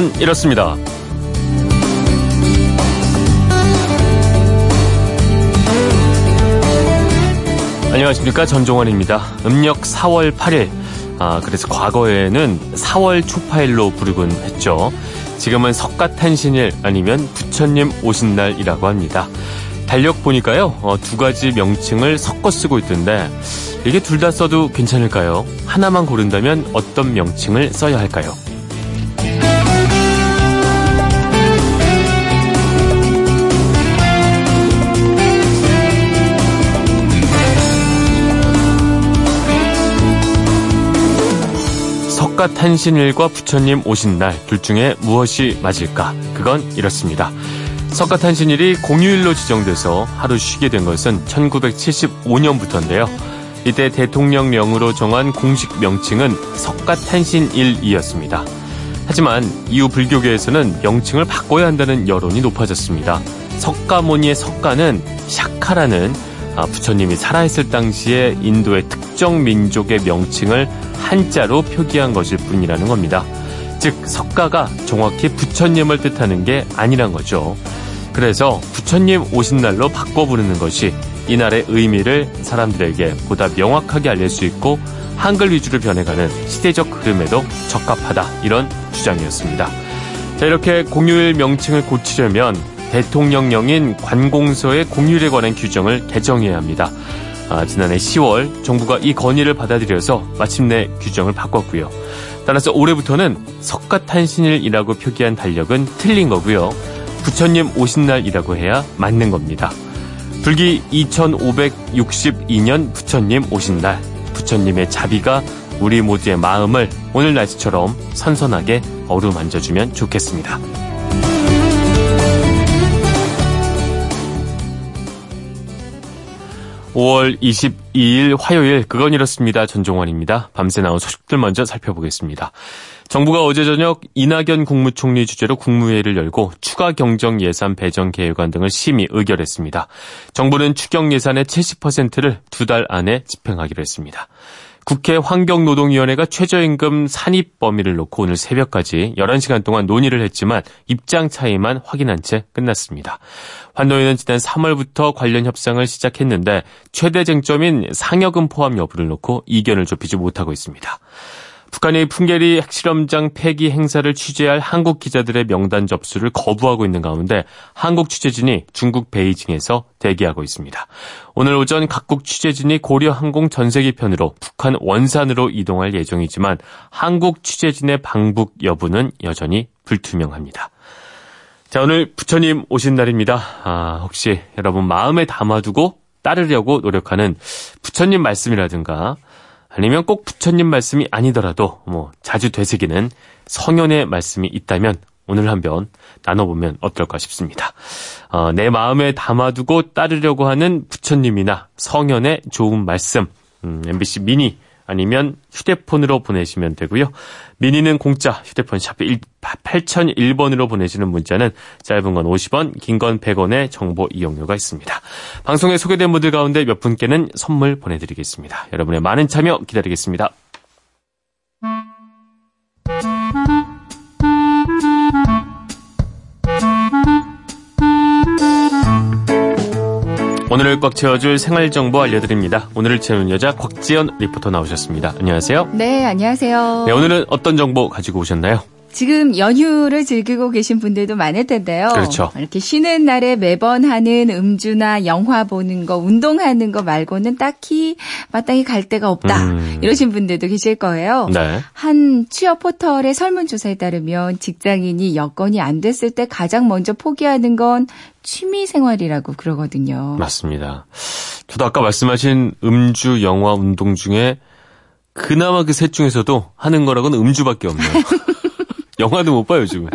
그건 이렇습니다. 안녕하십니까 전종원입니다. 음력 4월 8일 아 그래서 과거에는 4월 초파일로 부르곤 했죠. 지금은 석가탄신일 아니면 부처님 오신 날이라고 합니다. 달력 보니까요 어, 두 가지 명칭을 섞어 쓰고 있던데 이게 둘 다 써도 괜찮을까요? 하나만 고른다면 어떤 명칭을 써야 할까요? 석가 탄신일과 부처님 오신 날 둘 중에 무엇이 맞을까? 그건 이렇습니다. 석가 탄신일이 공휴일로 지정돼서 하루 쉬게 된 것은 1975년부터인데요. 이때 대통령령으로 정한 공식 명칭은 석가 탄신일이었습니다. 하지만 이후 불교계에서는 명칭을 바꿔야 한다는 여론이 높아졌습니다. 석가모니의 석가는 샤카라는 아, 부처님이 살아있을 당시에 인도의 특정 민족의 명칭을 한자로 표기한 것일 뿐이라는 겁니다. 즉 석가가 정확히 부처님을 뜻하는 게 아니란 거죠. 그래서 부처님 오신 날로 바꿔 부르는 것이 이날의 의미를 사람들에게 보다 명확하게 알릴 수 있고 한글 위주로 변해가는 시대적 흐름에도 적합하다 이런 주장이었습니다. 자 이렇게 공휴일 명칭을 고치려면 대통령령인 관공서의 공휴일에 관한 규정을 개정해야 합니다. 아, 지난해 10월 정부가 이 건의를 받아들여서 마침내 규정을 바꿨고요. 따라서 올해부터는 석가탄신일이라고 표기한 달력은 틀린 거고요. 부처님 오신 날이라고 해야 맞는 겁니다. 불기 2562년 부처님 오신 날, 부처님의 자비가 우리 모두의 마음을 오늘 날씨처럼 선선하게 어루만져주면 좋겠습니다. 5월 22일 화요일 그건 이렇습니다. 전종원입니다. 밤새 나온 소식들 먼저 살펴보겠습니다. 정부가 어제 저녁 이낙연 국무총리 주재로 국무회의를 열고 추가 경정 예산 배정 계획안 등을 심의 의결했습니다. 정부는 추경 예산의 70%를 두 달 안에 집행하기로 했습니다. 국회 환경노동위원회가 최저임금 산입 범위를 놓고 오늘 새벽까지 11시간 동안 논의를 했지만 입장 차이만 확인한 채 끝났습니다. 환노위는 지난 3월부터 관련 협상을 시작했는데 최대 쟁점인 상여금 포함 여부를 놓고 이견을 좁히지 못하고 있습니다. 북한이 풍계리 핵실험장 폐기 행사를 취재할 한국 기자들의 명단 접수를 거부하고 있는 가운데 한국 취재진이 중국 베이징에서 대기하고 있습니다. 오늘 오전 각국 취재진이 고려 항공 전세기 편으로 북한 원산으로 이동할 예정이지만 한국 취재진의 방북 여부는 여전히 불투명합니다. 자, 오늘 부처님 오신 날입니다. 아, 혹시 여러분 마음에 담아두고 따르려고 노력하는 부처님 말씀이라든가 아니면 꼭 부처님 말씀이 아니더라도 뭐 자주 되새기는 성현의 말씀이 있다면 오늘 한번 나눠보면 어떨까 싶습니다. 어, 내 마음에 담아두고 따르려고 하는 부처님이나 성현의 좋은 말씀, 음, MBC 미니 아니면 휴대폰으로 보내시면 되고요. 미니는 공짜, 휴대폰 샵 8001번으로 보내시는 문자는 짧은 건 50원, 긴 건 100원의 정보 이용료가 있습니다. 방송에 소개된 분들 가운데 몇 분께는 선물 보내드리겠습니다. 여러분의 많은 참여 기다리겠습니다. 오늘을 꽉 채워줄 생활 정보 알려드립니다. 오늘을 채우는 여자 곽지연 리포터 나오셨습니다. 안녕하세요. 네, 안녕하세요. 네, 오늘은 어떤 정보 가지고 오셨나요? 지금 연휴를 즐기고 계신 분들도 많을 텐데요. 그렇죠. 이렇게 쉬는 날에 매번 하는 음주나 영화 보는 거, 운동하는 거 말고는 딱히 마땅히 갈 데가 없다. 음. 이러신 분들도 계실 거예요. 네. 한 취업 포털의 설문조사에 따르면 직장인이 여건이 안 됐을 때 가장 먼저 포기하는 건 취미 생활이라고 그러거든요. 맞습니다. 저도 아까 말씀하신 음주, 영화, 운동 중에 그나마 그 셋 중에서도 하는 거라고는 음주밖에 없네요. 영화도 못 봐요, 요즘은.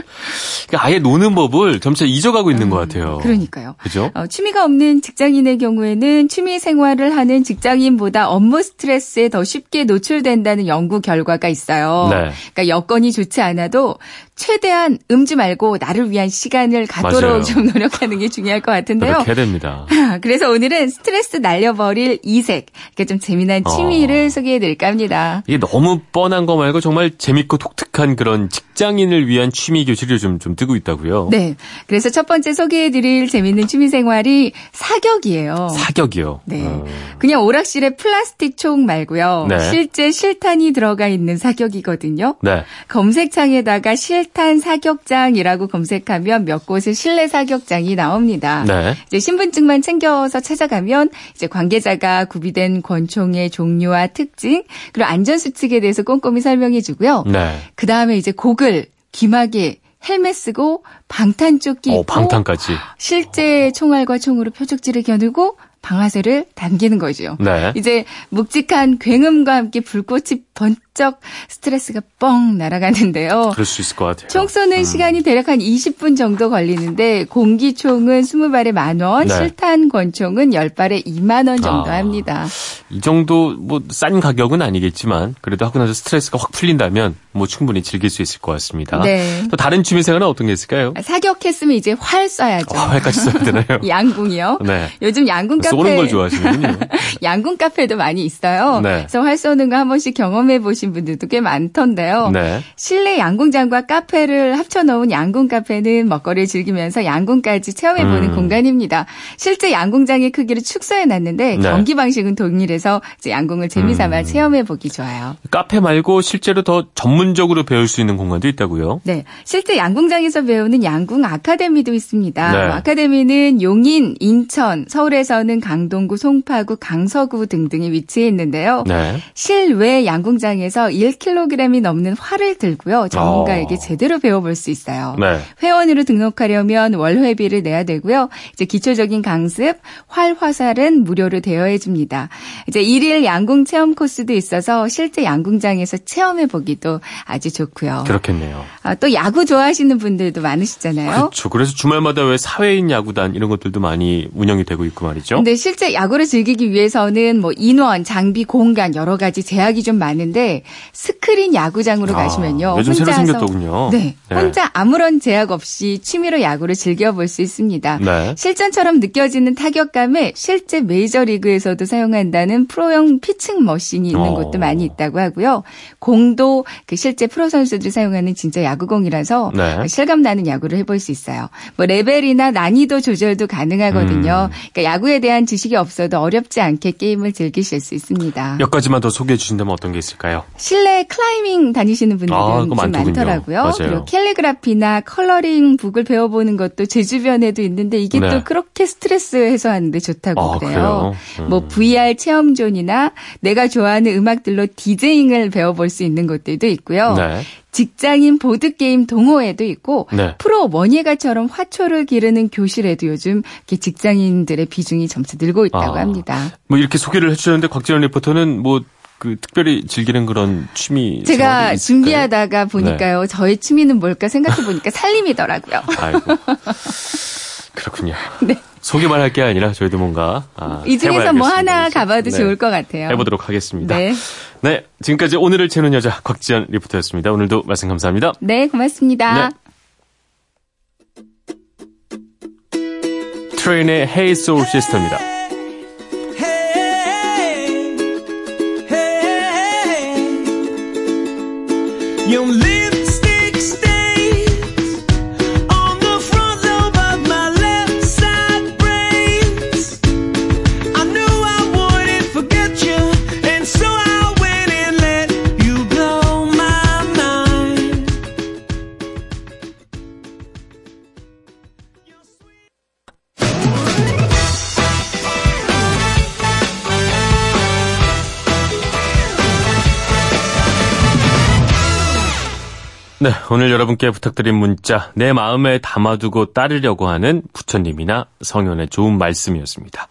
그러니까 아예 노는 법을 점차 잊어가고 있는 음, 것 같아요. 그러니까요. 그죠? 어, 취미가 없는 직장인의 경우에는 취미 생활을 하는 직장인보다 업무 스트레스에 더 쉽게 노출된다는 연구 결과가 있어요. 네. 그러니까 여건이 좋지 않아도 최대한 음주 말고 나를 위한 시간을 갖도록 맞아요. 좀 노력하는 게 중요할 것 같은데요. 그렇게 됩니다. 그래서 오늘은 스트레스 날려버릴 이색, 이렇게 좀 재미난 어. 취미를 소개해드릴까 합니다. 이게 너무 뻔한 거 말고 정말 재밌고 독특한 그런 직장인을 위한 취미 교실이 요즘 좀 뜨고 있다고요. 네. 그래서 첫 번째 소개해드릴 재밌는 취미 생활이 사격이에요. 사격이요. 네. 어. 그냥 오락실에 플라스틱 총 말고요. 네. 실제 실탄이 들어가 있는 사격이거든요. 네. 검색창에다가 실탄 사격장이라고 검색하면 몇 곳의 실내 사격장이 나옵니다. 네. 이제 신분증만 챙겨서 찾아가면 이제 관계자가 구비된 권총의 종류와 특징 그리고 안전 수칙에 대해서 꼼꼼히 설명해 주고요. 네. 그 다음에 이제 고글, 귀마개, 헬멧 쓰고 방탄 조끼 어, 입고 방탄까지. 실제 총알과 총으로 표적지를 겨누고 방아쇠를 당기는 거죠. 네. 이제 묵직한 굉음과 함께 불꽃이 번쩍 스트레스가 뻥 날아가는데요. 그럴 수 있을 것 같아요. 총 쏘는 음. 시간이 대략 한 20분 정도 걸리는데 공기총은 20발에 만 원, 네. 실탄 권총은 10발에 2만 원 정도 아. 합니다. 이 정도 뭐 싼 가격은 아니겠지만 그래도 하고 나서 스트레스가 확 풀린다면 뭐 충분히 즐길 수 있을 것 같습니다. 네. 또 다른 취미생활은 어떤 게 있을까요? 사격했으면 이제 활 쏴야죠. 아, 활까지 써야 되나요? 양궁이요. 네. 요즘 양궁 카페 쏘는 걸 좋아하시는군요. 양궁 카페도 많이 있어요. 네. 그래서 활 쏘는 거 한 번씩 경험해 보신 분들도 꽤 많던데요. 네. 실내 양궁장과 카페를 합쳐놓은 양궁 카페는 먹거리를 즐기면서 양궁까지 체험해보는 음. 공간입니다. 실제 양궁장의 크기를 축소해놨는데 네. 경기 방식은 동일해서 양궁을 재미삼아 음. 체험해보기 좋아요. 카페 말고 실제로 더 전문적으로 배울 수 있는 공간도 있다고요? 네, 실제 양궁장에서 배우는 양궁 아카데미도 있습니다. 네. 뭐 아카데미는 용인, 인천, 서울에서는 강동구, 송파구, 강서구 등등이 위치해 있는데요. 네. 실외 양궁장에서 1kg이 넘는 활을 들고요. 전문가에게 어. 제대로 배워볼 수 있어요. 네. 회원으로 등록하려면 월회비를 내야 되고요. 이제 기초적인 강습, 활 화살은 무료로 대여해 줍니다. 이제 일일 양궁 체험 코스도 있어서 실제 양궁장에서 체험해 보기도 아주 좋고요. 그렇겠네요. 아, 또 야구 좋아하시는 분들도 많으시잖아요. 그렇죠. 그래서 주말마다 왜 사회인 야구단 이런 것들도 많이 운영이 되고 있고 말이죠. 근데 실제 야구를 즐기기 위해서는 뭐 인원, 장비, 공간 여러 가지 제약이 좀 많은데 스크린 야구장으로 아, 가시면요. 요즘 새로 혼자서 생겼더군요. 네, 네. 혼자 아무런 제약 없이 취미로 야구를 즐겨볼 수 있습니다. 네. 실전처럼 느껴지는 타격감에 실제 메이저리그에서도 사용한다는 프로용 피칭 머신이 있는 어. 곳도 많이 있다고 하고요. 공도 그 실제 프로 선수들이 사용하는 진짜 야구공이라서 네. 실감 나는 야구를 해볼 수 있어요. 뭐 레벨이나 난이도 조절도 가능하거든요. 음. 그러니까 야구에 대한 지식이 없어도 어렵지 않게 게임을 즐기실 수 있습니다. 몇 가지만 더 소개해 주신다면 어떤 게 있을까요? 실내 클라이밍 다니시는 분들은 아, 좀. 많더라고요. 맞아요. 그리고 캘리그라피나 coloring book을 배워보는 것도 제 주변에도 있는데 이게 네. 또 그렇게 스트레스 해소하는데 좋다고 아, 그래요. 그래요? 음. 뭐 VR 체험존이나 내가 좋아하는 음악들로 디제잉을 배워볼 수 있는 곳들도 있고요. 네. 직장인 보드게임 동호회도 있고 네. 프로 원예가처럼 화초를 기르는 교실에도 요즘 이렇게 직장인들의 비중이 점차 늘고 있다고 아. 합니다. 뭐 이렇게 소개를 해주셨는데 곽지연 리포터는 뭐 그 특별히 즐기는 그런 취미 제가? 준비하다가 보니까요. 저의 취미는 뭘까 생각해 보니까 살림이더라고요. 아이고 그렇군요. 네. 소개만 할 게 아니라 저희도 뭔가 아, 이 중에서 뭐. 하나. 가봐도 네. 좋을 것 같아요. 해보도록 하겠습니다. 네. 네, 지금까지 오늘을 채우는 여자 곽지연 리포터였습니다. 오늘도 말씀 감사합니다. 네, 고맙습니다. 트레인의 Hey Soul Sister입니다. You live 네, 오늘 여러분께 부탁드린 문자, 내 마음에 담아두고 따르려고 하는 부처님이나 성현의 좋은 말씀이었습니다.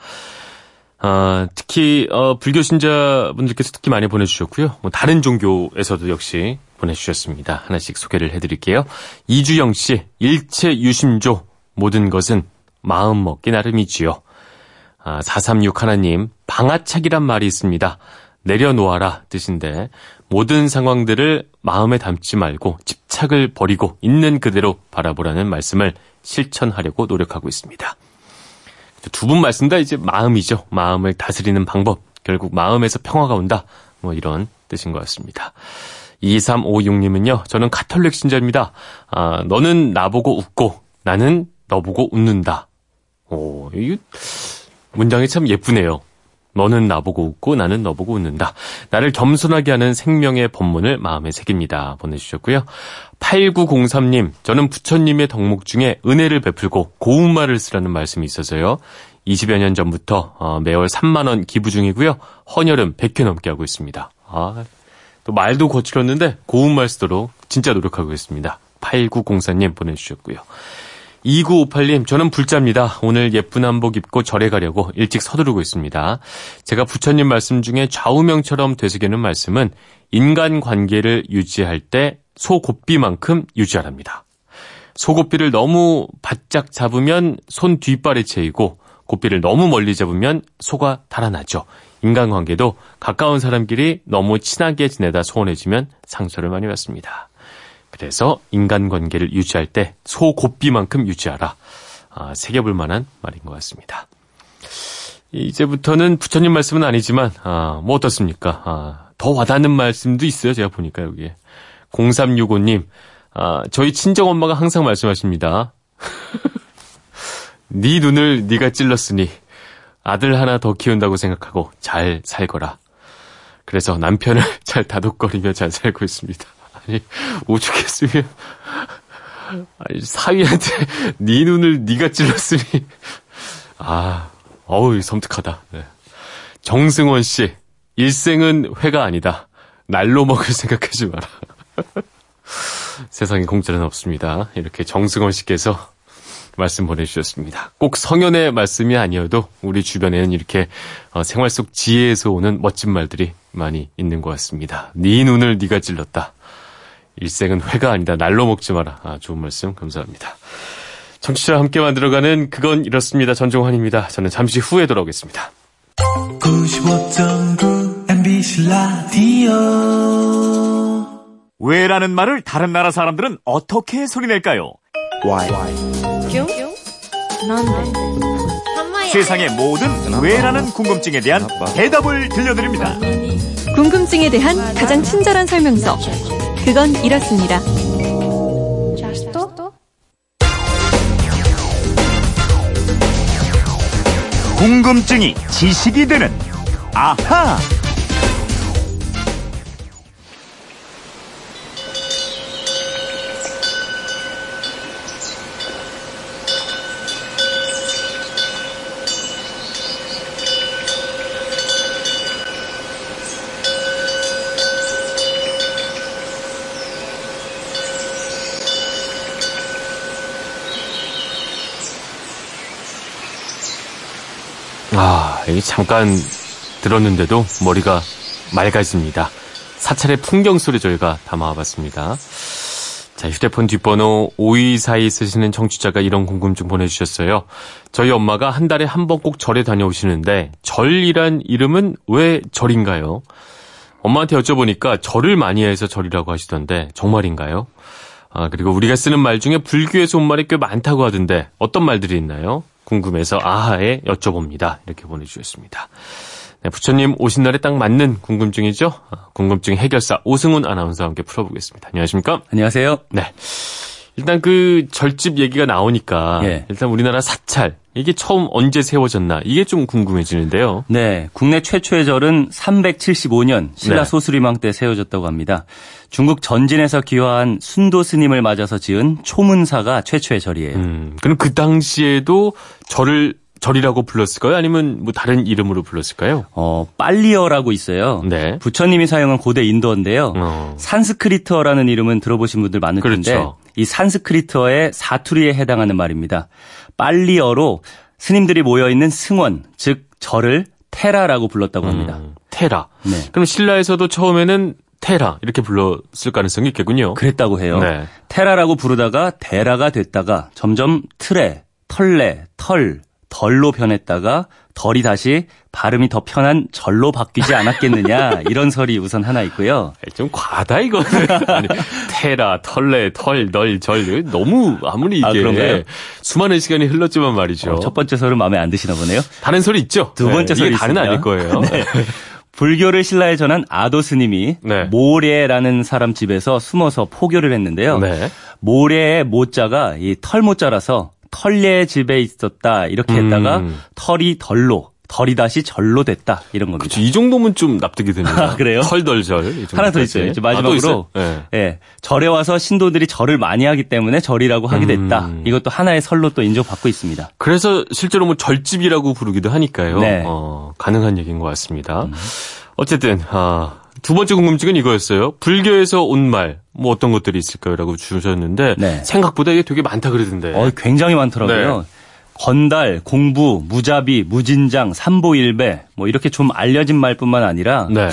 아, 특히 어, 불교 신자분들께서 특히 많이 보내주셨고요. 뭐 다른 종교에서도 역시 보내주셨습니다. 하나씩 소개를 해드릴게요. 이주영 씨, 일체 유심조, 모든 것은 마음 먹기 나름이지요. 아, 436 하나님, 방아착이란 말이 있습니다. 내려놓아라 뜻인데 모든 상황들을 마음에 담지 말고 집착을 버리고 있는 그대로 바라보라는 말씀을 실천하려고 노력하고 있습니다. 두 분 말씀 다 이제 마음이죠. 마음을 다스리는 방법. 결국 마음에서 평화가 온다. 뭐 이런 뜻인 것 같습니다. 2356님은요, 저는 카톨릭 신자입니다. 아, 너는 나보고 웃고, 나는 너보고 웃는다. 오, 이 문장이 참 예쁘네요. 너는 나보고 웃고 나는 너보고 웃는다. 나를 겸손하게 하는 생명의 법문을 마음에 새깁니다. 보내주셨고요. 8903님, 저는 부처님의 덕목 중에 은혜를 베풀고 고운 말을 쓰라는 말씀이 있어서요. 20여 년 전부터 어, 매월 3만원 기부 중이고요. 헌혈은 100회 넘게 하고 있습니다. 아, 또 말도 거칠었는데 고운 말 쓰도록 진짜 노력하고 있습니다. 8904님 보내주셨고요. 2958님, 저는 불자입니다. 오늘 예쁜 한복 입고 절에 가려고 일찍 서두르고 있습니다. 제가 부처님 말씀 중에 좌우명처럼 되새기는 말씀은 인간 관계를 유지할 때 소곱비만큼 유지하랍니다. 소곱비를 너무 바짝 잡으면 손 뒷발에 채이고 곱비를 너무 멀리 잡으면 소가 달아나죠. 인간관계도 가까운 사람끼리 너무 친하게 지내다 소원해지면 상처를 많이 받습니다. 그래서 인간관계를 유지할 때 소곱비만큼 유지하라. 아, 새겨볼 만한 말인 것 같습니다. 이제부터는 부처님 말씀은 아니지만 아, 뭐 어떻습니까? 아, 더 와닿는 말씀도 있어요. 제가 보니까 여기에 0365님 아, 저희 친정 엄마가 항상 말씀하십니다. 네 눈을 네가 찔렀으니 아들 하나 더 키운다고 생각하고 잘 살거라. 그래서 남편을 잘 다독거리며 잘 살고 있습니다. 아니 오죽했으면 아니, 사위한테 네 눈을 네가 찔렀으니 아 어우 섬뜩하다. 네. 정승원 씨 일생은 회가 아니다. 날로 먹을 생각하지 마라. 세상에 공짜는 없습니다. 이렇게 정승원 씨께서 말씀 보내주셨습니다. 꼭 성현의 말씀이 아니어도 우리 주변에는 이렇게 어, 생활 속 지혜에서 오는 멋진 말들이 많이 있는 것 같습니다. 네 눈을 네가 찔렀다. 일생은 회가 아니다. 날로 먹지 마라. 아, 좋은 말씀 감사합니다. 청취자와 함께 만들어가는 그건 이렇습니다. 전종환입니다. 저는 잠시 후에 돌아오겠습니다. 95.9 MBC 라디오 왜라는 말을 다른 나라 사람들은 어떻게 소리낼까요? 세상의 모든 왜라는 궁금증에 대한 대답을 들려드립니다. 궁금증에 대한 가장 친절한 설명서. 그건 이렇습니다. 궁금증이 지식이 되는 아하. 아, 이게 잠깐 들었는데도 머리가 맑아집니다. 사찰의 풍경 소리 저희가 담아봤습니다. 자, 휴대폰 뒷번호 5242 쓰시는 청취자가 이런 궁금증 보내주셨어요. 저희 엄마가 한 달에 한 번 꼭 절에 다녀오시는데 절이란 이름은 왜 절인가요? 엄마한테 여쭤보니까 절을 많이 해서 절이라고 하시던데 정말인가요? 아, 그리고 우리가 쓰는 말 중에 불교에서 온 말이 꽤 많다고 하던데 어떤 말들이 있나요? 궁금해서 아하에 여쭤봅니다. 이렇게 보내주셨습니다. 네, 부처님 오신 날에 딱 맞는 궁금증이죠? 아, 궁금증 해결사 오승훈 아나운서와 함께 풀어보겠습니다. 안녕하십니까? 안녕하세요. 네. 일단 그 절집 얘기가 나오니까 예. 일단 우리나라 사찰 이게 처음 언제 세워졌나 이게 좀 궁금해지는데요. 네, 국내 최초의 절은 375년 신라 네. 소수리망 때 세워졌다고 합니다. 중국 전진에서 귀화한 순도 스님을 맞아서 지은 초문사가 최초의 절이에요. 음, 그럼 그 당시에도 절을 절이라고 불렀을까요? 아니면 뭐 다른 이름으로 불렀을까요? 어, 빨리어라고 있어요. 네. 부처님이 사용한 고대 인도어인데요. 어. 산스크리트어라는 이름은 들어보신 분들 많을 텐데 그렇죠. 이 산스크리트어의 사투리에 해당하는 말입니다. 빨리어로 스님들이 모여 있는 승원, 즉 절을 테라라고 불렀다고 합니다. 음, 테라. 네. 그럼 신라에서도 처음에는 테라 이렇게 불렀을 가능성이 있겠군요. 그랬다고 해요. 네. 테라라고 부르다가 데라가 됐다가 점점 트레, 털레, 털, 덜로 변했다가 덜이 다시 발음이 더 편한 절로 바뀌지 않았겠느냐 이런 설이 우선 하나 있고요. 좀 과다 이거는. 아니, 테라, 털레, 털, 널, 절 너무 아무리 이게 아? 수많은 시간이 흘렀지만 말이죠. 어, 첫 번째 설은 마음에 안 드시나 보네요. 다른 소리 있죠. 두 번째 네, 설이 있습니다. 아닐 거예요. 불교를 신라에 전한 아도 스님이 네. 모래라는 사람 집에서 숨어서 포교를 했는데요. 네. 모래의 모자가 이 털모자라서 털례 집에 있었다 이렇게 했다가 음. 털이 덜로 덜이 다시 절로 됐다 이런 겁니다. 그렇죠. 이 정도면 좀 납득이 됩니다. 아, 그래요? 털덜절. 이 하나 더. 있어요. 이제 아, 또 마지막으로 있어요? 네. 예, 절에 와서 신도들이 절을 많이 하기 때문에 절이라고 하게 됐다. 음. 이것도 하나의 설로 또 인정받고 있습니다. 그래서 실제로 뭐 절집이라고 부르기도 하니까요. 네. 어, 가능한 얘기인 것 같습니다. 어쨌든 아, 두 번째 궁금증은 이거였어요. 불교에서 온 말, 뭐 어떤 것들이 있을까요?라고 주셨는데 네. 생각보다 이게 되게 많다 그러던데. 어, 굉장히 많더라고요. 네. 건달, 공부, 무자비, 무진장, 삼보일배 뭐 이렇게 좀 알려진 말뿐만 아니라 네.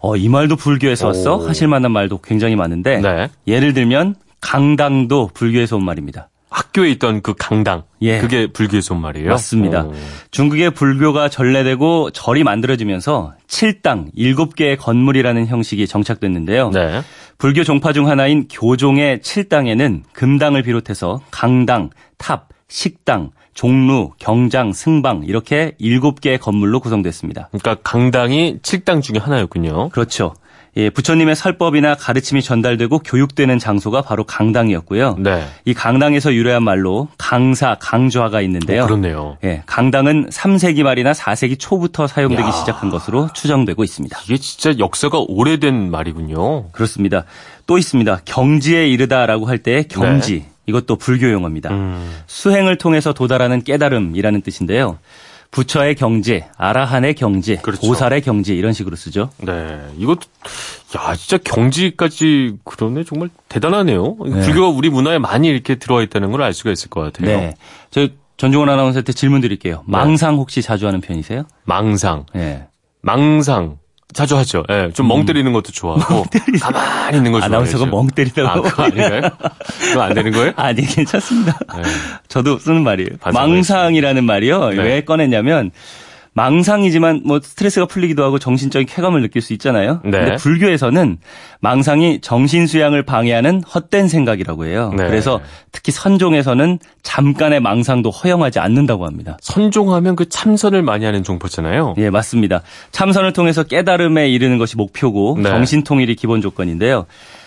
어, 이 말도 불교에서 왔어? 오. 하실 만한 말도 굉장히 많은데 네. 예를 들면 강당도 불교에서 온 말입니다. 학교에 있던 그 강당. 예. 그게 불교에서 온 말이에요. 맞습니다. 오. 중국의 불교가 전래되고 절이 만들어지면서 칠당, 일곱 개의 건물이라는 형식이 정착됐는데요. 네. 불교 종파 중 하나인 교종의 칠당에는 금당을 비롯해서 강당, 탑, 식당, 종루, 경장, 승방 이렇게 일곱 개의 건물로 구성됐습니다. 그러니까 강당이 칠당 중에 하나였군요. 그렇죠. 예, 부처님의 설법이나 가르침이 전달되고 교육되는 장소가 바로 강당이었고요. 네. 이 강당에서 유래한 말로 강사, 강좌가 있는데요. 어, 그렇네요. 예, 강당은 3세기 말이나 4세기 초부터 사용되기 시작한 것으로 추정되고 있습니다. 이게 진짜 역사가 오래된 말이군요. 그렇습니다. 또 있습니다. 경지에 이르다라고 할 때 경지. 이것도 불교 용어입니다. 네. 음. 수행을 통해서 도달하는 깨달음이라는 뜻인데요. 부처의 경지, 아라한의 경지, 그렇죠. 보살의 경지 이런 식으로 쓰죠. 네. 이것도, 야, 진짜 경지까지 그러네. 정말 대단하네요. 네. 불교가 우리 문화에 많이 이렇게 들어와 있다는 걸 알 수가 있을 것 같아요. 네. 저 전종원 아나운서한테 질문 드릴게요. 네. 망상 혹시 자주 하는 편이세요? 망상. 네. 망상. 자주 하죠. 예, 좀멍 때리는 것도 좋아하고 가만히 있는 거 좋아해요. 음. 아나운서가 멍 때리다고. 아, 그거 아닌가요? 그거 안 되는 거예요? 아니 괜찮습니다. 네. 저도 쓰는 말이에요. 망상이라는 말이요. 네. 왜 꺼냈냐면 망상이지만 뭐 스트레스가 풀리기도 하고 정신적인 쾌감을 느낄 수 있잖아요. 네. 근데 불교에서는 망상이 정신 수양을 방해하는 헛된 생각이라고 해요. 네. 그래서 특히 선종에서는 잠깐의 망상도 허용하지 않는다고 합니다. 선종하면 그 참선을 많이 하는 종포잖아요. 예, 맞습니다. 참선을 통해서 깨달음에 이르는 것이 목표고 네. 정신 통일이 기본 조건인데요.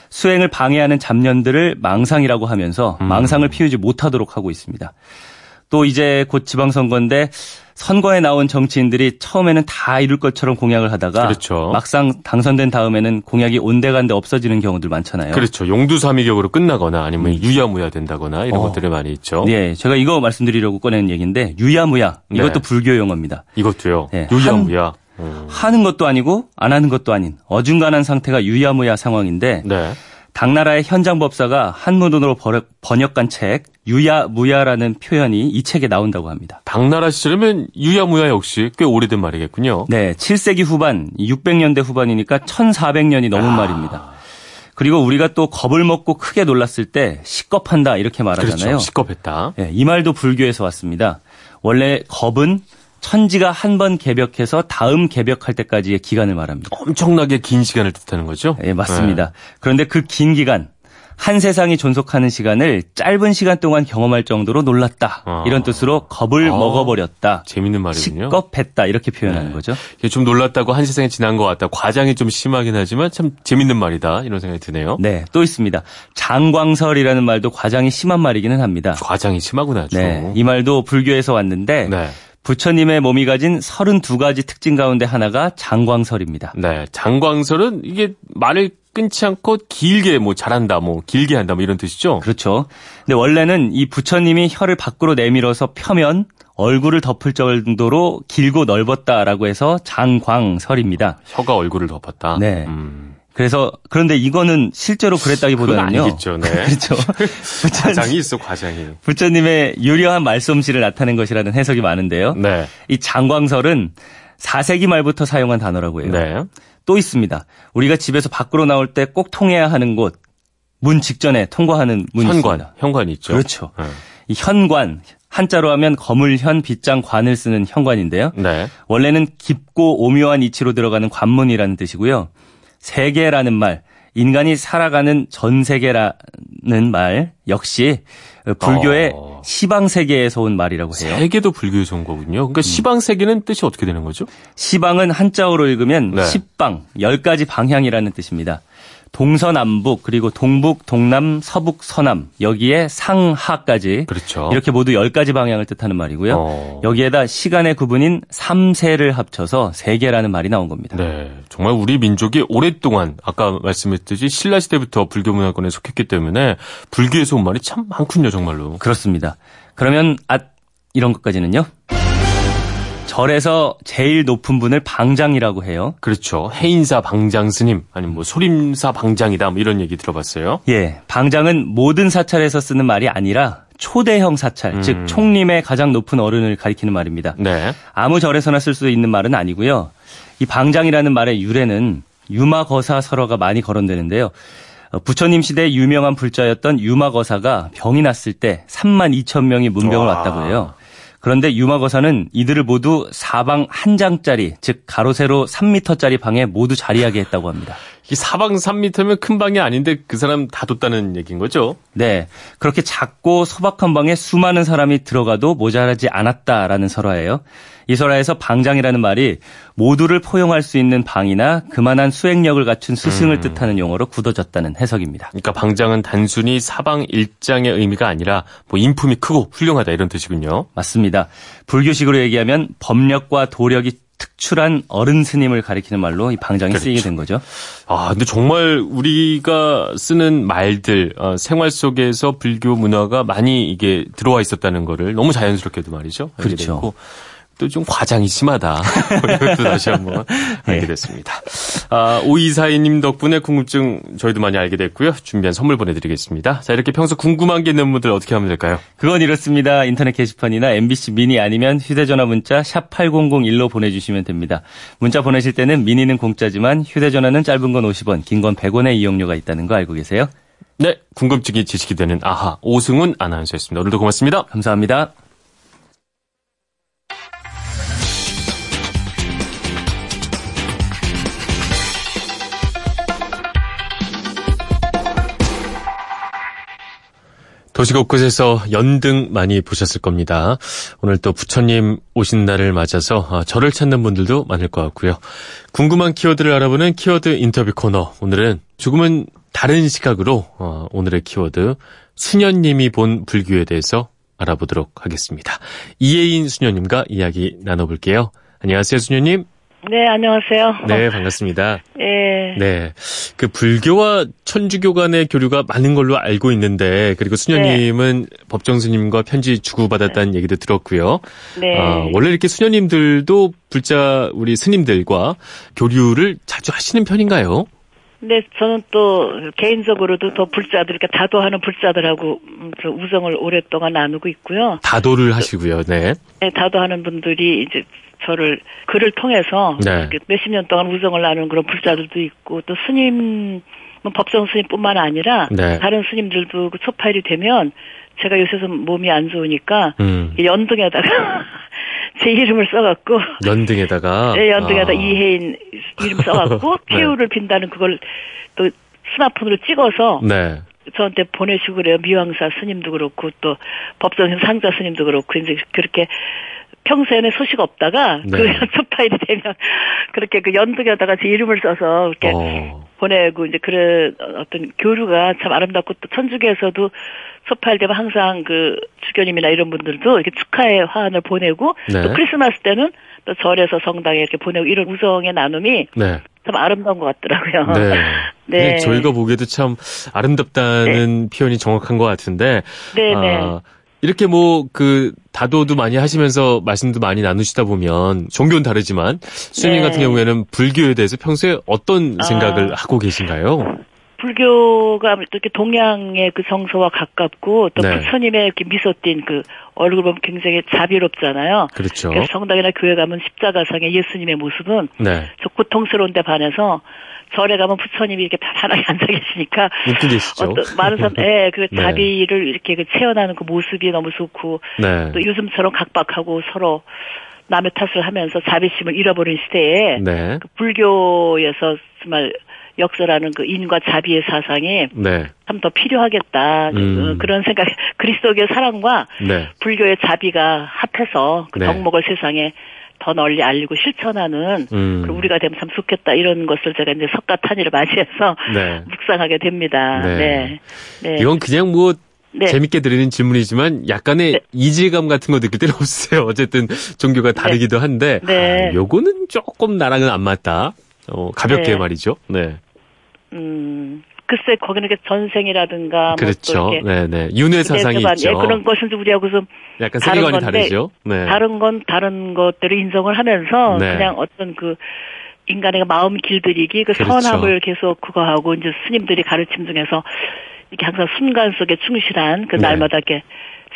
수행을 방해하는 잡년들을 망상이라고 하면서 음. 망상을 피우지 못하도록 하고 있습니다. 또 이제 곧 지방선거인데 선거에 나온 정치인들이 처음에는 다 이룰 것처럼 공약을 하다가 그렇죠. 막상 당선된 다음에는 공약이 온데간데 없어지는 경우들 많잖아요. 그렇죠. 용두사미격으로 끝나거나 아니면 유야무야 된다거나 이런 음. 어. 것들이 많이 있죠. 예, 제가 이거 말씀드리려고 꺼낸 얘기인데 유야무야 이것도 네. 불교 용어입니다. 이것도요. 네, 유야무야. 음. 하는 것도 아니고 안 하는 것도 아닌 어중간한 상태가 유야무야 상황인데 네. 당나라의 현장 법사가 한문으로 번역- 번역한 책 유야무야라는 표현이 이 책에 나온다고 합니다. 당나라 시절이면 유야무야 역시 꽤 오래된 말이겠군요. 네, 7세기 후반, 600년대 후반이니까 1400년이 넘은 말입니다. 그리고 우리가 또 겁을 먹고 크게 놀랐을 때 시겁한다 이렇게 말하잖아요. 그렇죠. 시겁했다. 예, 이 말도 불교에서 왔습니다. 원래 겁은 천지가 한 번 개벽해서 다음 개벽할 때까지의 기간을 말합니다. 엄청나게 긴 시간을 뜻하는 거죠. 예, 맞습니다. 그런데 그 긴 기간, 한 세상이 존속하는 시간을 짧은 시간 동안 경험할 정도로 놀랐다. 아. 이런 뜻으로 겁을 아. 먹어버렸다. 재밌는 말이군요. 시겁했다. 이렇게 표현하는 네. 거죠. 좀 놀랐다고 한 세상이 지난 것 같다. 과장이 좀 심하긴 하지만 참 재밌는 말이다. 이런 생각이 드네요. 네, 또 있습니다. 장광설이라는 말도 과장이 심한 말이기는 합니다. 과장이 심하구나, 좀. 네, 이 말도 불교에서 왔는데 네. 부처님의 몸이 가진 32가지 특징 가운데 하나가 장광설입니다. 네. 장광설은 이게 말을 끊지 않고 길게 뭐 잘한다, 뭐 길게 한다, 뭐 이런 뜻이죠. 그렇죠. 근데 원래는 이 부처님이 혀를 밖으로 내밀어서 펴면 얼굴을 덮을 정도로 길고 넓었다라고 해서 장광설입니다. 혀가 얼굴을 덮었다. 네. 음. 그래서 그런데 이거는 실제로 그랬다기보다는요. 아니겠죠, 네. 그렇죠. 부처, 과장이 있어, 과장이. 부처님의 유려한 말솜씨를 나타낸 것이라는 해석이 많은데요. 네. 이 장광설은 4세기 말부터 사용한 단어라고 해요. 네. 또 있습니다. 우리가 집에서 밖으로 나올 때 꼭 통해야 하는 곳, 문 직전에 통과하는 문이 현관, 있습니다. 현관이 있죠. 그렇죠. 네. 이 현관 한자로 하면 거물현 빗장 관을 쓰는 현관인데요. 네. 원래는 깊고 오묘한 이치로 들어가는 관문이라는 뜻이고요. 세계라는 말, 인간이 살아가는 전 세계라는 말 역시 불교의 어. 시방 세계에서 온 말이라고 해요. 세계도 불교에서 온 거군요. 그러니까 시방 세계는 뜻이 어떻게 되는 거죠? 시방은 한자어로 읽으면 네. 십방, 열 가지 방향이라는 뜻입니다. 동서남북 그리고 동북, 동남, 서북, 서남 여기에 상하까지 그렇죠. 이렇게 모두 열 가지 방향을 뜻하는 말이고요. 어. 여기에다 시간의 구분인 삼세를 합쳐서 세계라는 말이 나온 겁니다. 네, 정말 우리 민족이 오랫동안 아까 말씀했듯이 신라 시대부터 불교 문화권에 속했기 때문에 불교에서 온 말이 참 많군요, 정말로. 그렇습니다. 그러면 아 이런 것까지는요. 절에서 제일 높은 분을 방장이라고 해요. 그렇죠. 해인사 방장 스님 아니면 뭐 소림사 방장이다 뭐 이런 얘기 들어봤어요. 예, 방장은 모든 사찰에서 쓰는 말이 아니라 초대형 사찰, 음. 즉 총림의 가장 높은 어른을 가리키는 말입니다. 네. 아무 절에서나 쓸 수 있는 말은 아니고요. 이 방장이라는 말의 유래는 유마거사 설화가 많이 거론되는데요. 어, 부처님 시대 유명한 불자였던 유마거사가 병이 났을 때 3만 2천 명이 문병을 와. 왔다고 해요. 그런데 유마거사는 이들을 모두 사방 한 장짜리, 즉 가로 세로 3미터짜리 방에 모두 자리하게 했다고 합니다. 이 사방 3미터면 큰 방이 아닌데 그 사람 다 뒀다는 얘기인 거죠? 네. 그렇게 작고 소박한 방에 수많은 사람이 들어가도 모자라지 않았다라는 설화예요. 이 설화에서 방장이라는 말이 모두를 포용할 수 있는 방이나 그만한 수행력을 갖춘 스승을 뜻하는 용어로 굳어졌다는 해석입니다. 그러니까 방장은 단순히 사방 일장의 의미가 아니라 뭐 인품이 크고 훌륭하다 이런 뜻이군요. 맞습니다. 불교식으로 얘기하면 법력과 도력이 특출한 어른 스님을 가리키는 말로 이 방장이 그렇죠. 쓰이게 된 거죠. 아, 근데 정말 우리가 쓰는 말들, 어, 생활 속에서 불교 문화가 많이 이게 들어와 있었다는 거를 너무 자연스럽게도 말이죠. 그렇죠. 또 좀 과장이 심하다. 뭐 이것도 다시 한번 알게 네. 됐습니다. 아, 5242님 덕분에 궁금증 저희도 많이 알게 됐고요. 준비한 선물 보내드리겠습니다. 자, 이렇게 평소 궁금한 게 있는 분들 어떻게 하면 될까요? 그건 이렇습니다. 인터넷 게시판이나 MBC 미니 아니면 휴대전화 문자 샵 8001로 보내주시면 됩니다. 문자 보내실 때는 미니는 공짜지만 휴대전화는 짧은 건 50원, 긴 건 100원의 이용료가 있다는 거 알고 계세요? 네, 궁금증이 지식이 되는 아하, 오승훈 아나운서였습니다. 오늘도 고맙습니다. 감사합니다. 도시 곳곳에서 연등 많이 보셨을 겁니다. 오늘 또 부처님 오신 날을 맞아서 어, 절을 찾는 분들도 많을 것 같고요. 궁금한 키워드를 알아보는 키워드 인터뷰 코너. 오늘은 조금은 다른 시각으로 어, 오늘의 키워드 수녀님이 본 불교에 대해서 알아보도록 하겠습니다. 이혜인 수녀님과 이야기 나눠볼게요. 안녕하세요, 수녀님. 네, 안녕하세요. 네, 반갑습니다. 예. 네. 그 불교와 천주교 간의 교류가 많은 걸로 알고 있는데, 그리고 수녀님은 법정 스님과 편지 주고받았다는 얘기도 들었고요. 네. 아, 원래 이렇게 수녀님들도 불자 우리 스님들과 교류를 자주 하시는 편인가요? 네, 저는 또 개인적으로도 더 불자들, 그러니까 다도하는 불자들하고 음, 저 우정을 오랫동안 나누고 있고요. 다도를 하시고요. 네. 네, 다도하는 분들이 이제 저를 글을 통해서 네. 몇십 년 동안 우정을 나누는 그런 불자들도 있고 또 스님 뭐 법정 스님뿐만 아니라 네. 다른 스님들도 그 초파일이 되면 제가 요새 좀 몸이 안 좋으니까 음. 이 연등에다가 제 이름을 써갖고 연등에다가 네, 연등에다 아, 이혜인 이름 써갖고 네. 쾌유를 빈다는 그걸 또 스마트폰으로 찍어서 네. 저한테 보내시고 그래요. 미왕사 스님도 그렇고 또 법정 상자 스님도 그렇고 이제 그렇게 평소에는 소식 없다가 네. 그 연초파일이 되면 그렇게 그 연등에다가 제 이름을 써서 이렇게 어. 보내고 이제 그런 어떤 교류가 참 아름답고 또 천주교에서도 초파일 되면 항상 그 주교님이나 이런 분들도 이렇게 축하의 화환을 보내고 네. 또 크리스마스 때는 또 절에서 성당에 이렇게 보내고 이런 우정의 나눔이 네. 참 아름다운 것 같더라고요. 네. 네. 저희가 보기에도 참 아름답다는 표현이 정확한 것 같은데. 네, 네. 아, 이렇게 뭐 그 다도도 많이 하시면서 말씀도 많이 나누시다 보면 종교는 다르지만 수님 네. 같은 경우에는 불교에 대해서 평소에 어떤 아. 생각을 하고 계신가요? 불교가 이렇게 동양의 그 정서와 가깝고 또 네. 부처님의 이렇게 미소 띈그 얼굴 보면 굉장히 자비롭잖아요. 그렇죠. 그래서 성당이나 교회 가면 십자가상의 예수님의 모습은 네. 저 고통스러운데 반해서 절에 가면 부처님이 이렇게 편안하게 앉아 계시니까 웃고 계시죠. 어떤 많은 사람, 예, 그 네. 자비를 이렇게 그 체현하는 그 모습이 너무 좋고 네. 또 요즘처럼 각박하고 서로 남의 탓을 하면서 자비심을 잃어버린 시대에 네. 그 불교에서 정말 역설하는 그 인과 자비의 사상이 네. 참더 필요하겠다 음. 어, 그런 생각 그리스도교의 사랑과 네. 불교의 자비가 합해서 그 네. 덕목을 세상에 더 널리 알리고 실천하는 음. 그 우리가 되면 참 좋겠다 이런 것을 제가 이제 석가탄일을 맞이해서 네. 묵상하게 됩니다. 네. 네. 네. 이건 그냥 뭐 네. 재밌게 드리는 질문이지만 약간의 네. 이질감 같은 거 느낄 때는 없어요. 어쨌든 종교가 다르기도 한데 네. 아, 요거는 조금 나랑은 안 맞다. 어, 가볍게 네. 말이죠. 네. 음, 글쎄 거기는 전생이라든가 그렇죠. 뭐또 이렇게 네, 네. 윤회 사상이 기대서반, 있죠. 예, 그런 것은 좀 우리하고 좀 약간 다른 건데 다르죠. 네. 다른 건 다른 것들을 인정을 하면서 네. 그냥 어떤 그 인간의 마음 길들이기 그 그렇죠. 선함을 계속 그거 하고 이제 스님들이 가르침 중에서 이렇게 항상 순간 속에 충실한 그 네. 날마다 이렇게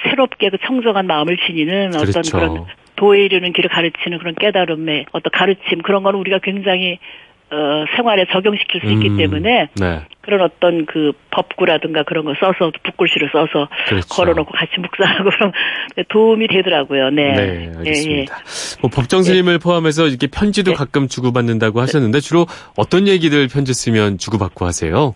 새롭게 그 청정한 마음을 지니는 어떤 그렇죠. 그런 도에 이르는 길을 가르치는 그런 깨달음의 어떤 가르침 그런 거는 우리가 굉장히 어, 생활에 적용시킬 수 있기 음, 때문에 네. 그런 어떤 그 법구라든가 그런 거 써서 붓글씨를 써서 그렇죠. 걸어놓고 같이 묵상하고 그럼 도움이 되더라고요. 네. 네, 알겠습니다. 예, 뭐 법정 스님을 포함해서 이렇게 편지도 네. 가끔 주고받는다고 하셨는데 주로 어떤 얘기들 편지 쓰면 주고받고 하세요?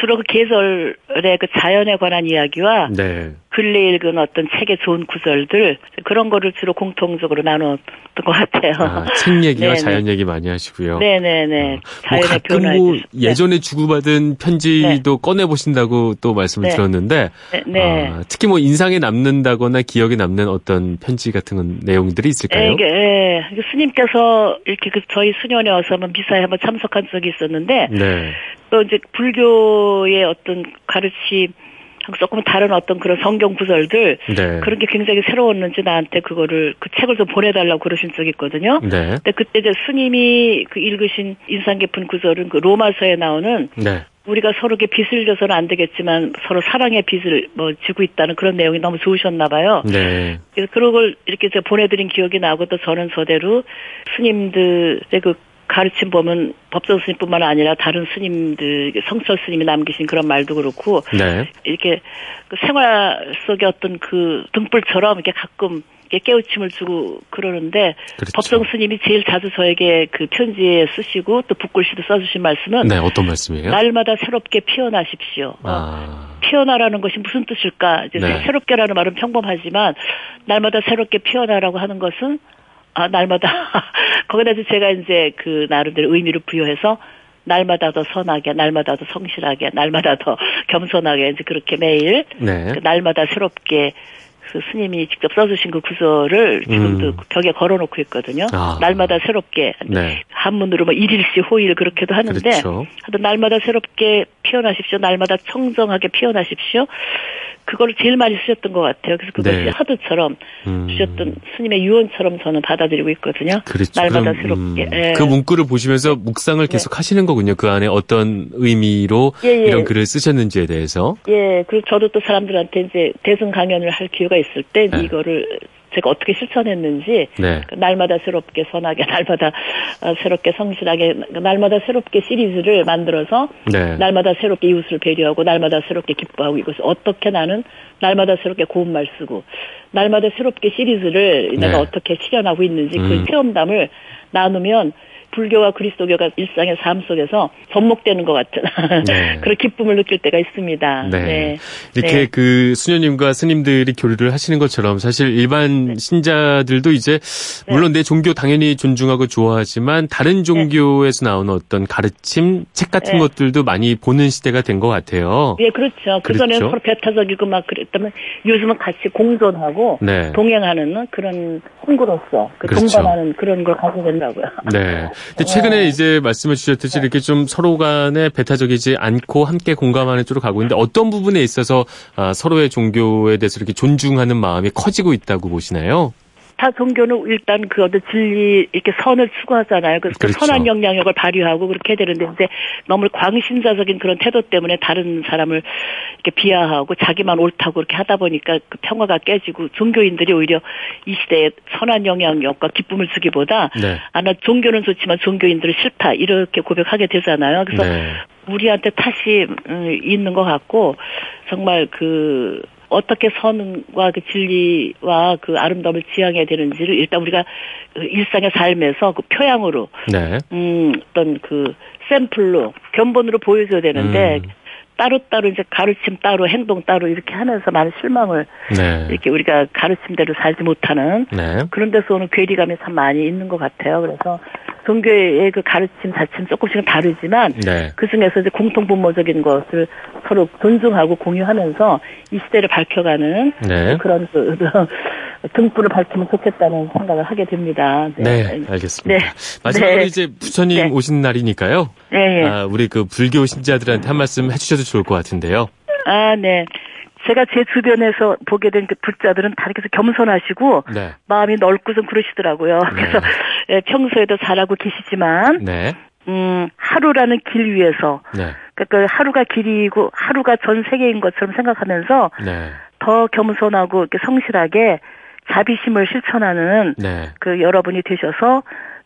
주로 그 계절의 그 자연에 관한 이야기와 네. 근래 읽은 어떤 책의 좋은 구절들 그런 거를 주로 공통적으로 나눴던 것 같아요. 아, 책 얘기와 네네. 자연 얘기 많이 하시고요. 네네네. 뭐 가끔 변화에 뭐 대해서. 네. 예전에 주고받은 편지도 꺼내 보신다고 또 말씀을 네. 들었는데 네, 네. 아, 특히 뭐 인상에 남는다거나 기억에 남는 어떤 편지 같은 건 내용들이 예, 있을까요? 이게 예, 이게 스님께서 이렇게 그 저희 수녀원에 와서 한번 미사에 한번 참석한 적이 있었는데 네. 또 이제 불교의 어떤 가르침 조금 다른 어떤 그런 성경 구절들 네. 그런 게 굉장히 새로웠는지 나한테 그거를 그 책을 좀 보내달라고 그러신 적이 있거든요. 네. 근데 그때 이제 스님이 그 읽으신 인상 깊은 구절은 그 로마서에 나오는 네. 우리가 서로 이렇게 빚을 져서는 안 되겠지만 서로 사랑의 빚을 뭐 지고 있다는 그런 내용이 너무 좋으셨나 봐요. 네. 그래서 그런 걸 이렇게 제가 보내드린 기억이 나고 또 저는 저대로 스님들의 그 가르침 보면 법정 스님뿐만 아니라 다른 스님들 성철 스님이 남기신 그런 말도 그렇고 네. 이렇게 그 생활 속의 어떤 그 등불처럼 이렇게 가끔 이렇게 깨우침을 주고 그러는데 그렇죠. 법정 스님이 제일 자주 저에게 그 편지에 쓰시고 또 붓글씨도 써주신 말씀은 네, 어떤 말씀이에요? 날마다 새롭게 피어나십시오. 어, 아. 피어나라는 것이 무슨 뜻일까? 이제 네. 새롭게라는 말은 평범하지만 날마다 새롭게 피어나라고 하는 것은 아 날마다 거기다 제가 이제 그 나름대로 의미를 부여해서 날마다 더 선하게, 날마다 더 성실하게, 날마다 더 겸손하게 이제 그렇게 매일 네. 그 날마다 새롭게 그 스님이 직접 써주신 그 구절을 지금도 음. 그 벽에 걸어놓고 있거든요. 아. 날마다 새롭게 네. 한문으로 뭐 일일시 호일 그렇게도 하는데 그렇죠. 하여튼 날마다 새롭게 피어나십시오. 날마다 청정하게 피어나십시오. 그걸 제일 많이 쓰셨던 것 같아요. 그래서 그것이 네. 하드처럼 음. 주셨던 스님의 유언처럼 저는 받아들이고 있거든요. 그렇죠. 날마다 그럼, 새롭게. 음, 예. 그 문구를 보시면서 묵상을 계속 하시는 거군요. 그 안에 어떤 의미로 예, 예. 이런 글을 쓰셨는지에 대해서. 예, 그리고 저도 또 사람들한테 이제 대승 강연을 할 기회가 있을 때 네. 이거를 제가 어떻게 실천했는지 네. 그 날마다 새롭게 선하게 날마다 어, 새롭게 성실하게 날마다 새롭게 시리즈를 만들어서 네. 날마다 새롭게 이웃을 배려하고 날마다 새롭게 기뻐하고 이것을 어떻게 나는 날마다 새롭게 고운 말 쓰고 날마다 새롭게 시리즈를 네. 내가 어떻게 실현하고 있는지 음. 그 체험담을 나누면 불교와 그리스도교가 일상의 삶 속에서 접목되는 것 같은 네. 그런 기쁨을 느낄 때가 있습니다. 네. 네. 이렇게 네. 그 수녀님과 스님들이 교류를 하시는 것처럼 사실 일반 신자들도 이제 네. 물론 내 종교 당연히 존중하고 좋아하지만 다른 종교에서 나오는 어떤 가르침 책 같은 네. 것들도 많이 보는 시대가 된 것 같아요. 예, 그렇죠. 그전에 그렇죠. 서로 배타적이고 막 그랬다면 요즘은 같이 공존하고 네. 동행하는 그런 친구로서 그 그렇죠. 동반하는 그런 걸 가지고 된다고요. 네. 근데 최근에 이제 말씀해 주셨듯이 이렇게 좀 서로 간에 배타적이지 않고 함께 공감하는 쪽으로 가고 있는데 어떤 부분에 있어서 아, 서로의 종교에 대해서 이렇게 존중하는 마음이 커지고 있다고 보시나요? 타 종교는 일단 그 어떤 진리 이렇게 선을 추구하잖아요. 그래서 그 그렇죠. 선한 영향력을 발휘하고 그렇게 해야 되는데 이제 너무 광신자적인 그런 태도 때문에 다른 사람을 이렇게 비하하고 자기만 옳다고 그렇게 하다 보니까 그 평화가 깨지고 종교인들이 오히려 이 시대에 선한 영향력과 기쁨을 주기보다 네. 아나 종교는 좋지만 종교인들은 싫다 이렇게 고백하게 되잖아요. 그래서 네. 우리한테 탓이 음, 있는 것 같고 정말 그 어떻게 선과 그 진리와 그 아름다움을 지향해야 되는지를 일단 우리가 그 일상의 삶에서 그 표양으로 네. 음 어떤 그 샘플로 견본으로 보여줘야 되는데 음. 따로따로 이제 가르침 따로 행동 따로 이렇게 하면서 많은 실망을 네. 이렇게 우리가 가르침대로 살지 못하는 네. 그런 데서 오는 괴리감이 참 많이 있는 것 같아요. 그래서 종교의 그 가르침 자체는 조금씩은 다르지만 네. 그 중에서 이제 공통 분모적인 것을 서로 존중하고 공유하면서 이 시대를 밝혀가는 네. 그런 그, 등불을 밝히면 좋겠다는 생각을 하게 됩니다. 네, 알겠습니다. 네. 마지막으로 네. 이제 부처님 네. 오신 날이니까요. 예, 예. 아, 우리 그 불교 신자들한테 한 말씀 해주셔도 좋을 것 같은데요. 아, 네. 제가 제 주변에서 보게 된 그 불자들은 다 이렇게 겸손하시고 네. 마음이 넓고 좀 그러시더라고요. 그래서 예, 평소에도 잘하고 계시지만 네. 음, 하루라는 길 위에서 네. 그러니까 그 하루가 길이고 하루가 전 세계인 것처럼 생각하면서 네. 더 겸손하고 이렇게 성실하게 자비심을 실천하는 네. 그 여러분이 되셔서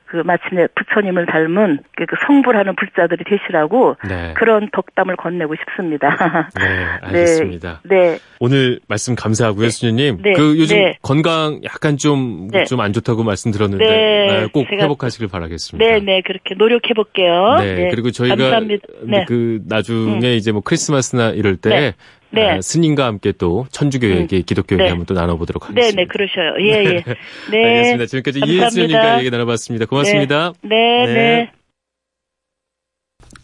그 마침내 부처님을 닮은 그 성불하는 불자들이 되시라고 네. 그런 덕담을 건네고 싶습니다. 네, 알겠습니다. 네. 오늘 말씀 감사하고요, 수녀님. 네. 그 요즘 네. 건강 약간 좀, 네. 좀안 좋다고 말씀 들었는데, 네. 아, 꼭 회복하시길 바라겠습니다. 네, 네, 그렇게 노력해 볼게요. 네, 그리고 저희가 감사합니다. 네. 그 나중에 이제 뭐 크리스마스나 이럴 때 네. 네. 아, 스님과 함께 또 천주교 얘기, 기독교 얘기 네. 한번 또 나눠보도록 네, 하겠습니다. 네, 그러셔요. 예, 예. 네. 알겠습니다. 지금까지 이혜수 수녀님과 얘기 나눠봤습니다. 고맙습니다. 네, 네. 네.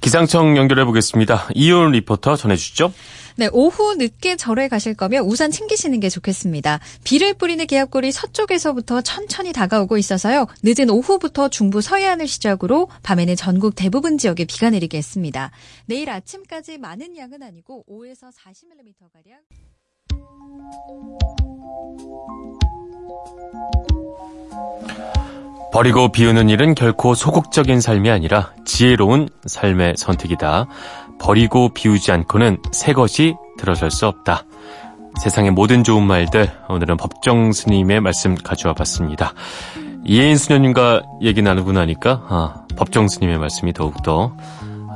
기상청 연결해 보겠습니다. 이온 리포터 전해주시죠. 네, 오후 늦게 절에 가실 거면 우산 챙기시는 게 좋겠습니다. 비를 뿌리는 기압골이 서쪽에서부터 천천히 다가오고 있어서요. 늦은 오후부터 중부 서해안을 시작으로 밤에는 전국 대부분 지역에 비가 내리겠습니다. 내일 아침까지 많은 양은 아니고 5에서 40mm 가량 버리고 비우는 일은 결코 소극적인 삶이 아니라 지혜로운 삶의 선택이다. 버리고 비우지 않고는 새 것이 들어설 수 없다. 세상의 모든 좋은 말들 오늘은 법정 스님의 말씀 가져와 봤습니다. 이혜인 수녀님과 얘기 나누고 나니까 아, 법정 스님의 말씀이 더욱더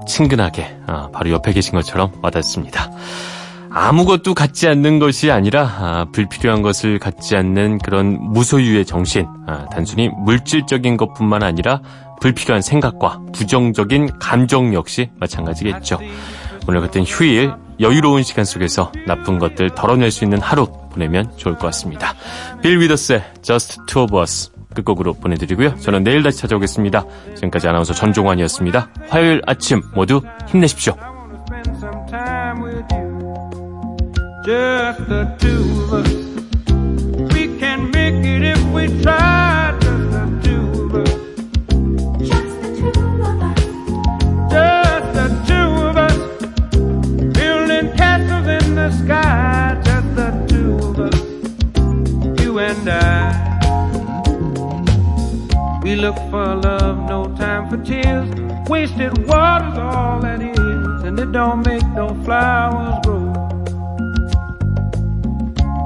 친근하게 아, 바로 옆에 계신 것처럼 와닿습니다. 아무것도 갖지 않는 것이 아니라 아, 불필요한 것을 갖지 않는 그런 무소유의 정신, 아, 단순히 물질적인 것뿐만 아니라 불필요한 생각과 부정적인 감정 역시 마찬가지겠죠. 오늘 같은 휴일 여유로운 시간 속에서 나쁜 것들 덜어낼 수 있는 하루 보내면 좋을 것 같습니다. 빌 위더스의 Just Two of Us 끝곡으로 보내드리고요. 저는 내일 다시 찾아오겠습니다. 지금까지 아나운서 전종환이었습니다. 화요일 아침 모두 힘내십시오. Just the two of us. We can make it if we try. Just the two of us. Just the two of us. Just the two of us. Building castles in the sky. Just the two of us. You and I. We look for love, no time for tears. Wasted water's all that is, and it don't make no flowers grow.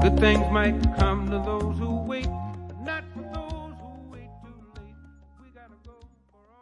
Good things might come to those.